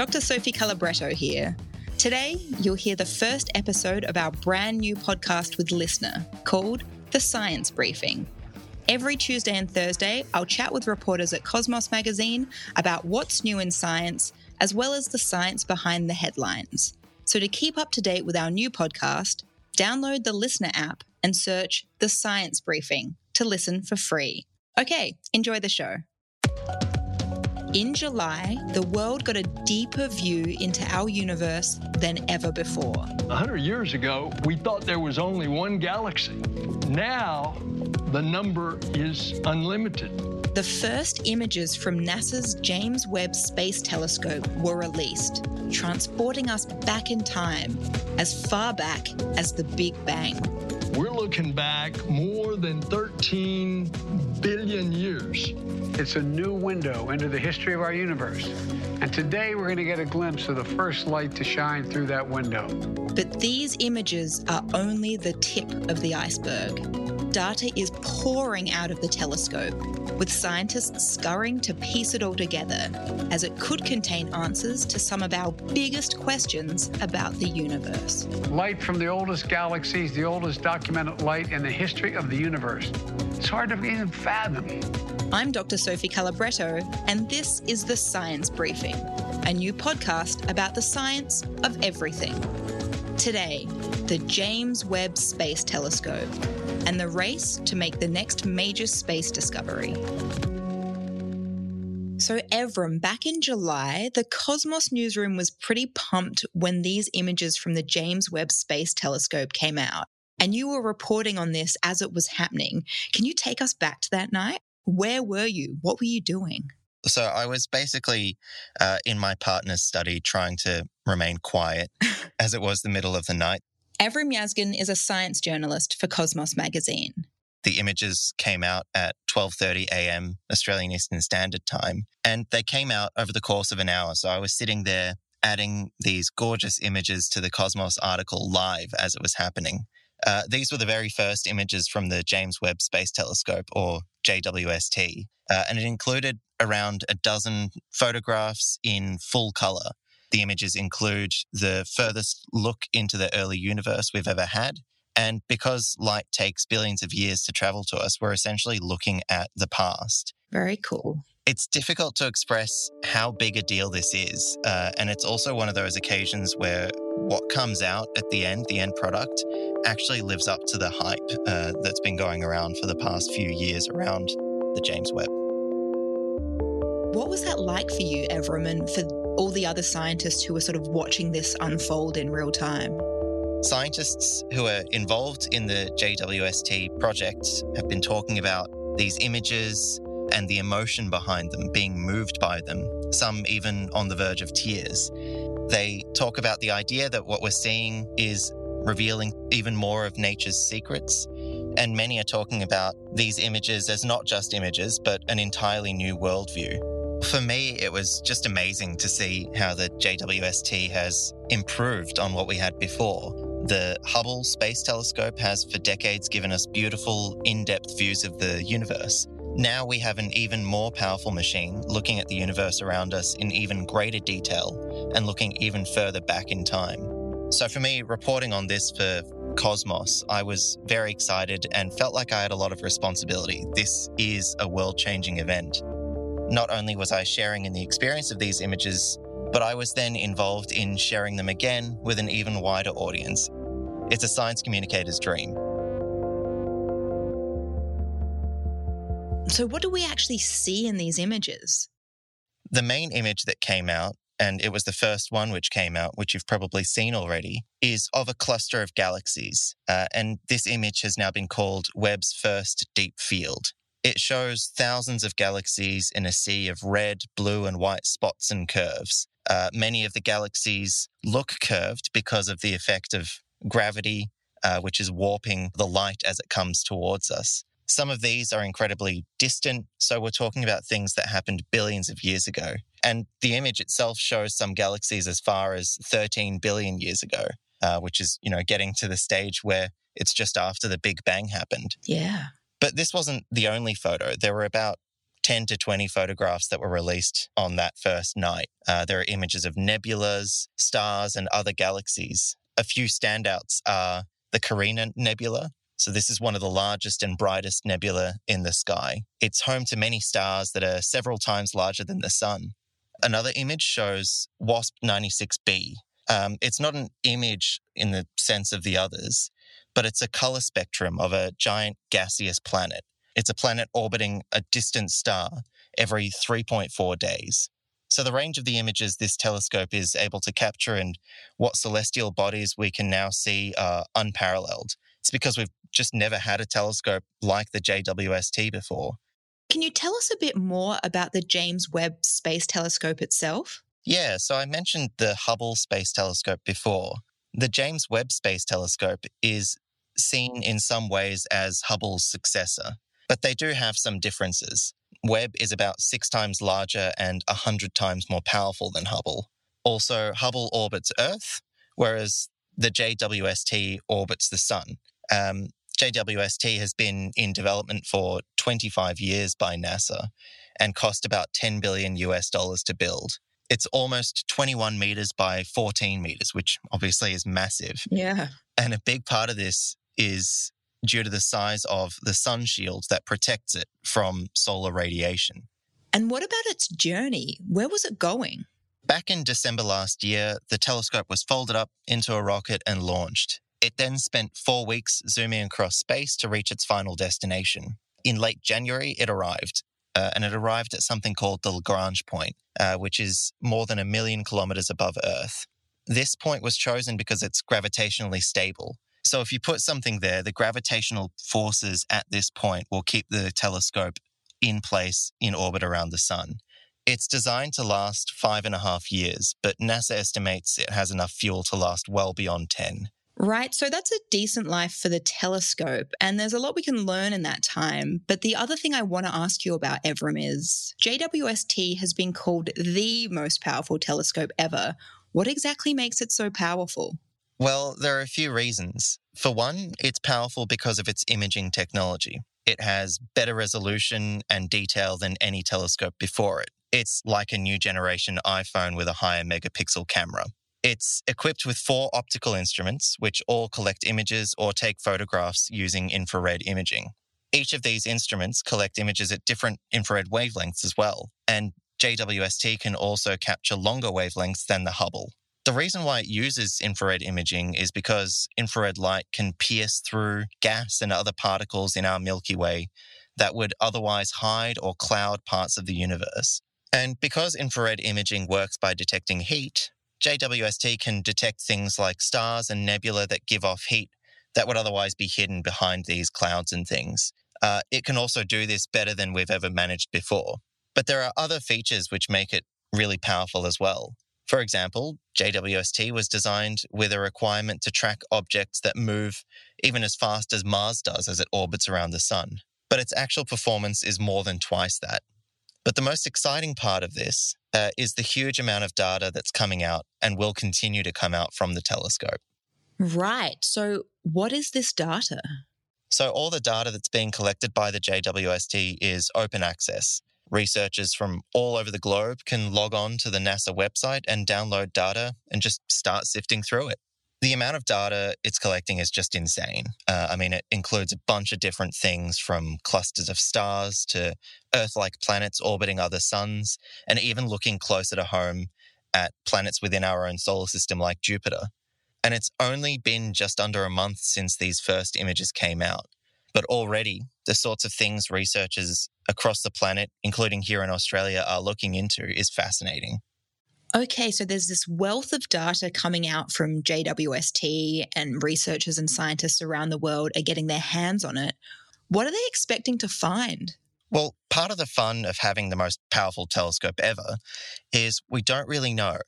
Dr. Sophie Calabretto here. Today, you'll hear the first episode of our brand new podcast with LiSTNR called The Science Briefing. Every Tuesday and Thursday, I'll chat with reporters at Cosmos Magazine about what's new in science, as well as the science behind the headlines. So, to keep up to date with our new podcast, download the LiSTNR app and search The Science Briefing to listen for free. Okay, enjoy the show. In July, the world got a deeper view into our universe than ever before. A hundred years ago, we thought there was only one galaxy. Now, the number is unlimited. The first images from NASA's James Webb Space Telescope were released, transporting us back in time, as far back as the Big Bang. We're looking back more than 13 billion years. It's a new window into the history of our universe. And today we're going to get a glimpse of the first light to shine through that window. But these images are only the tip of the iceberg. Data is pouring out of the telescope, with scientists scurrying to piece it all together, as it could contain answers to some of our biggest questions about the universe. Light from the oldest galaxies, the oldest documented light in the history of the universe. It's hard to even fathom. I'm Dr. Sophie Calabretto, and this is The Science Briefing, a new podcast about the science of everything. Today, the James Webb Space Telescope and the race to make the next major space discovery. So, Evrim, back in July, the Cosmos newsroom was pretty pumped when these images from the James Webb Space Telescope came out. And you were reporting on this as it was happening. Can you take us back to that night? Where were you? What were you doing? So I was basically uh, in my partner's study trying to remain quiet as it was the middle of the night. Evrim Yazgan is a science journalist for Cosmos magazine. The images came out at 12:30 a.m. Australian Eastern Standard Time and they came out over the course of an hour. So I was sitting there adding these gorgeous images to the Cosmos article live as it was happening. Uh, these were the very first images from the James Webb Space Telescope, or JWST, uh, and it included around a dozen photographs in full color. The images include the furthest look into the early universe we've ever had. And because light takes billions of years to travel to us, we're essentially looking at the past. Very cool. It's difficult to express how big a deal this is. Uh, and it's also one of those occasions where what comes out at the end, the end product, actually lives up to the hype uh, that's been going around for the past few years around the James Webb. What was that like for you, Evrim, and for all the other scientists who were sort of watching this unfold in real time? Scientists who are involved in the JWST project have been talking about these images and the emotion behind them, being moved by them, some even on the verge of tears. They talk about the idea that what we're seeing is revealing even more of nature's secrets. And many are talking about these images as not just images, but an entirely new worldview. For me, it was just amazing to see how the JWST has improved on what we had before. The Hubble Space Telescope has for decades given us beautiful, in depth views of the universe. Now we have an even more powerful machine looking at the universe around us in even greater detail and looking even further back in time. So for me, reporting on this for Cosmos, I was very excited and felt like I had a lot of responsibility. This is a world changing event. Not only was I sharing in the experience of these images, but I was then involved in sharing them again with an even wider audience. It's a science communicator's dream. So, what do we actually see in these images? The main image that came out and it was the first one which came out, which you've probably seen already, is of a cluster of galaxies. Uh, and this image has now been called Webb's first deep field. It shows thousands of galaxies in a sea of red, blue, and white spots and curves. Uh, many of the galaxies look curved because of the effect of gravity, uh, which is warping the light as it comes towards us. Some of these are incredibly distant, so we're talking about things that happened billions of years ago. And the image itself shows some galaxies as far as 13 billion years ago, uh, which is, you know, getting to the stage where it's just after the Big Bang happened. Yeah. But this wasn't the only photo. There were about 10 to 20 photographs that were released on that first night. Uh, there are images of nebulas, stars, and other galaxies. A few standouts are the Carina Nebula. So, this is one of the largest and brightest nebula in the sky. It's home to many stars that are several times larger than the sun. Another image shows WASP 96b. Um, it's not an image in the sense of the others, but it's a color spectrum of a giant gaseous planet. It's a planet orbiting a distant star every 3.4 days. So, the range of the images this telescope is able to capture and what celestial bodies we can now see are unparalleled. It's because we've just never had a telescope like the JWST before. Can you tell us a bit more about the James Webb Space Telescope itself? Yeah, so I mentioned the Hubble Space Telescope before. The James Webb Space Telescope is seen in some ways as Hubble's successor, but they do have some differences. Webb is about six times larger and 100 times more powerful than Hubble. Also, Hubble orbits Earth, whereas the JWST orbits the Sun. Um, JWST has been in development for 25 years by NASA and cost about 10 billion US dollars to build. It's almost 21 meters by 14 meters, which obviously is massive. Yeah. And a big part of this is due to the size of the sun shield that protects it from solar radiation. And what about its journey? Where was it going? Back in December last year, the telescope was folded up into a rocket and launched. It then spent four weeks zooming across space to reach its final destination. In late January, it arrived, uh, and it arrived at something called the Lagrange point, uh, which is more than a million kilometers above Earth. This point was chosen because it's gravitationally stable. So if you put something there, the gravitational forces at this point will keep the telescope in place in orbit around the sun. It's designed to last five and a half years, but NASA estimates it has enough fuel to last well beyond 10. Right. So that's a decent life for the telescope. And there's a lot we can learn in that time. But the other thing I want to ask you about, Evrim, is JWST has been called the most powerful telescope ever. What exactly makes it so powerful? Well, there are a few reasons. For one, it's powerful because of its imaging technology. It has better resolution and detail than any telescope before it. It's like a new generation iPhone with a higher megapixel camera. It's equipped with four optical instruments, which all collect images or take photographs using infrared imaging. Each of these instruments collect images at different infrared wavelengths as well, and JWST can also capture longer wavelengths than the Hubble. The reason why it uses infrared imaging is because infrared light can pierce through gas and other particles in our Milky Way that would otherwise hide or cloud parts of the universe. And because infrared imaging works by detecting heat, JWST can detect things like stars and nebula that give off heat that would otherwise be hidden behind these clouds and things. Uh, it can also do this better than we've ever managed before. But there are other features which make it really powerful as well. For example, JWST was designed with a requirement to track objects that move even as fast as Mars does as it orbits around the sun. But its actual performance is more than twice that. But the most exciting part of this uh, is the huge amount of data that's coming out and will continue to come out from the telescope. Right. So, what is this data? So, all the data that's being collected by the JWST is open access. Researchers from all over the globe can log on to the NASA website and download data and just start sifting through it. The amount of data it's collecting is just insane. Uh, I mean, it includes a bunch of different things from clusters of stars to Earth like planets orbiting other suns, and even looking closer to home at planets within our own solar system like Jupiter. And it's only been just under a month since these first images came out. But already, the sorts of things researchers across the planet, including here in Australia, are looking into is fascinating. Okay, so there's this wealth of data coming out from JWST, and researchers and scientists around the world are getting their hands on it. What are they expecting to find? Well, part of the fun of having the most powerful telescope ever is we don't really know.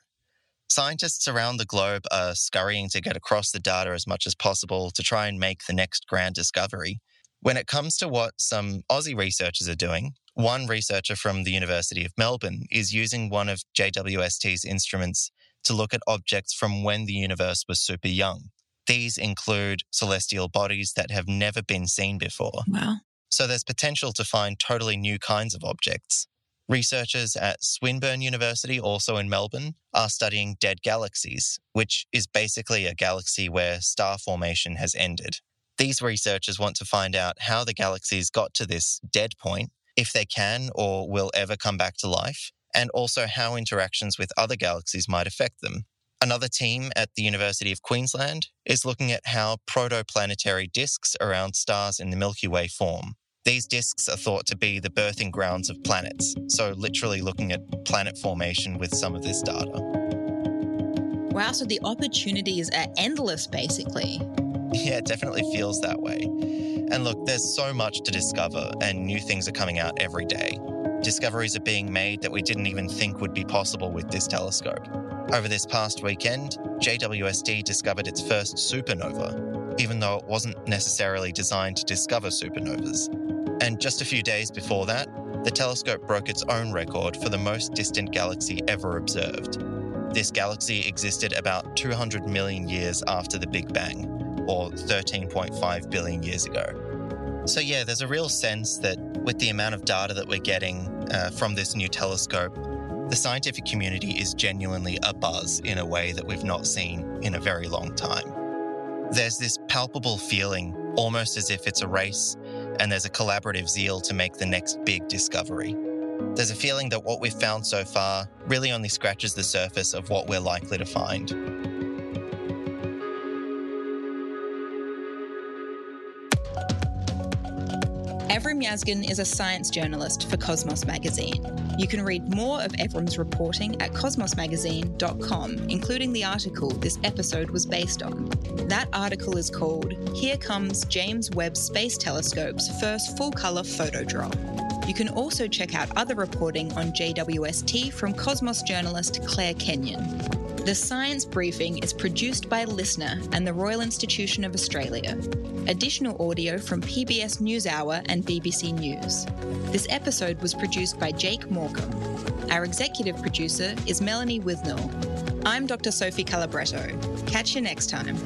Scientists around the globe are scurrying to get across the data as much as possible to try and make the next grand discovery. When it comes to what some Aussie researchers are doing, one researcher from the University of Melbourne is using one of JWST's instruments to look at objects from when the universe was super young. These include celestial bodies that have never been seen before. Wow. So there's potential to find totally new kinds of objects. Researchers at Swinburne University, also in Melbourne, are studying dead galaxies, which is basically a galaxy where star formation has ended. These researchers want to find out how the galaxies got to this dead point, if they can or will ever come back to life, and also how interactions with other galaxies might affect them. Another team at the University of Queensland is looking at how protoplanetary disks around stars in the Milky Way form. These disks are thought to be the birthing grounds of planets, so literally looking at planet formation with some of this data. Wow, so the opportunities are endless basically. Yeah, it definitely feels that way. And look, there's so much to discover, and new things are coming out every day. Discoveries are being made that we didn't even think would be possible with this telescope. Over this past weekend, JWST discovered its first supernova, even though it wasn't necessarily designed to discover supernovas. And just a few days before that, the telescope broke its own record for the most distant galaxy ever observed. This galaxy existed about 200 million years after the Big Bang, or 13.5 billion years ago. So, yeah, there's a real sense that with the amount of data that we're getting uh, from this new telescope, the scientific community is genuinely abuzz in a way that we've not seen in a very long time. There's this palpable feeling, almost as if it's a race, and there's a collaborative zeal to make the next big discovery. There's a feeling that what we've found so far really only scratches the surface of what we're likely to find. Evrim Yazgan is a science journalist for Cosmos Magazine. You can read more of Evrim's reporting at cosmosmagazine.com, including the article this episode was based on. That article is called Here Comes James Webb Space Telescope's First Full Colour Photo Drop. You can also check out other reporting on JWST from Cosmos journalist Claire Kenyon. The Science Briefing is produced by LiSTNR and the Royal Institution of Australia. Additional audio from PBS NewsHour and BBC News. This episode was produced by Jake Morecambe. Our executive producer is Melanie Withnell. I'm Dr. Sophie Calabretto. Catch you next time.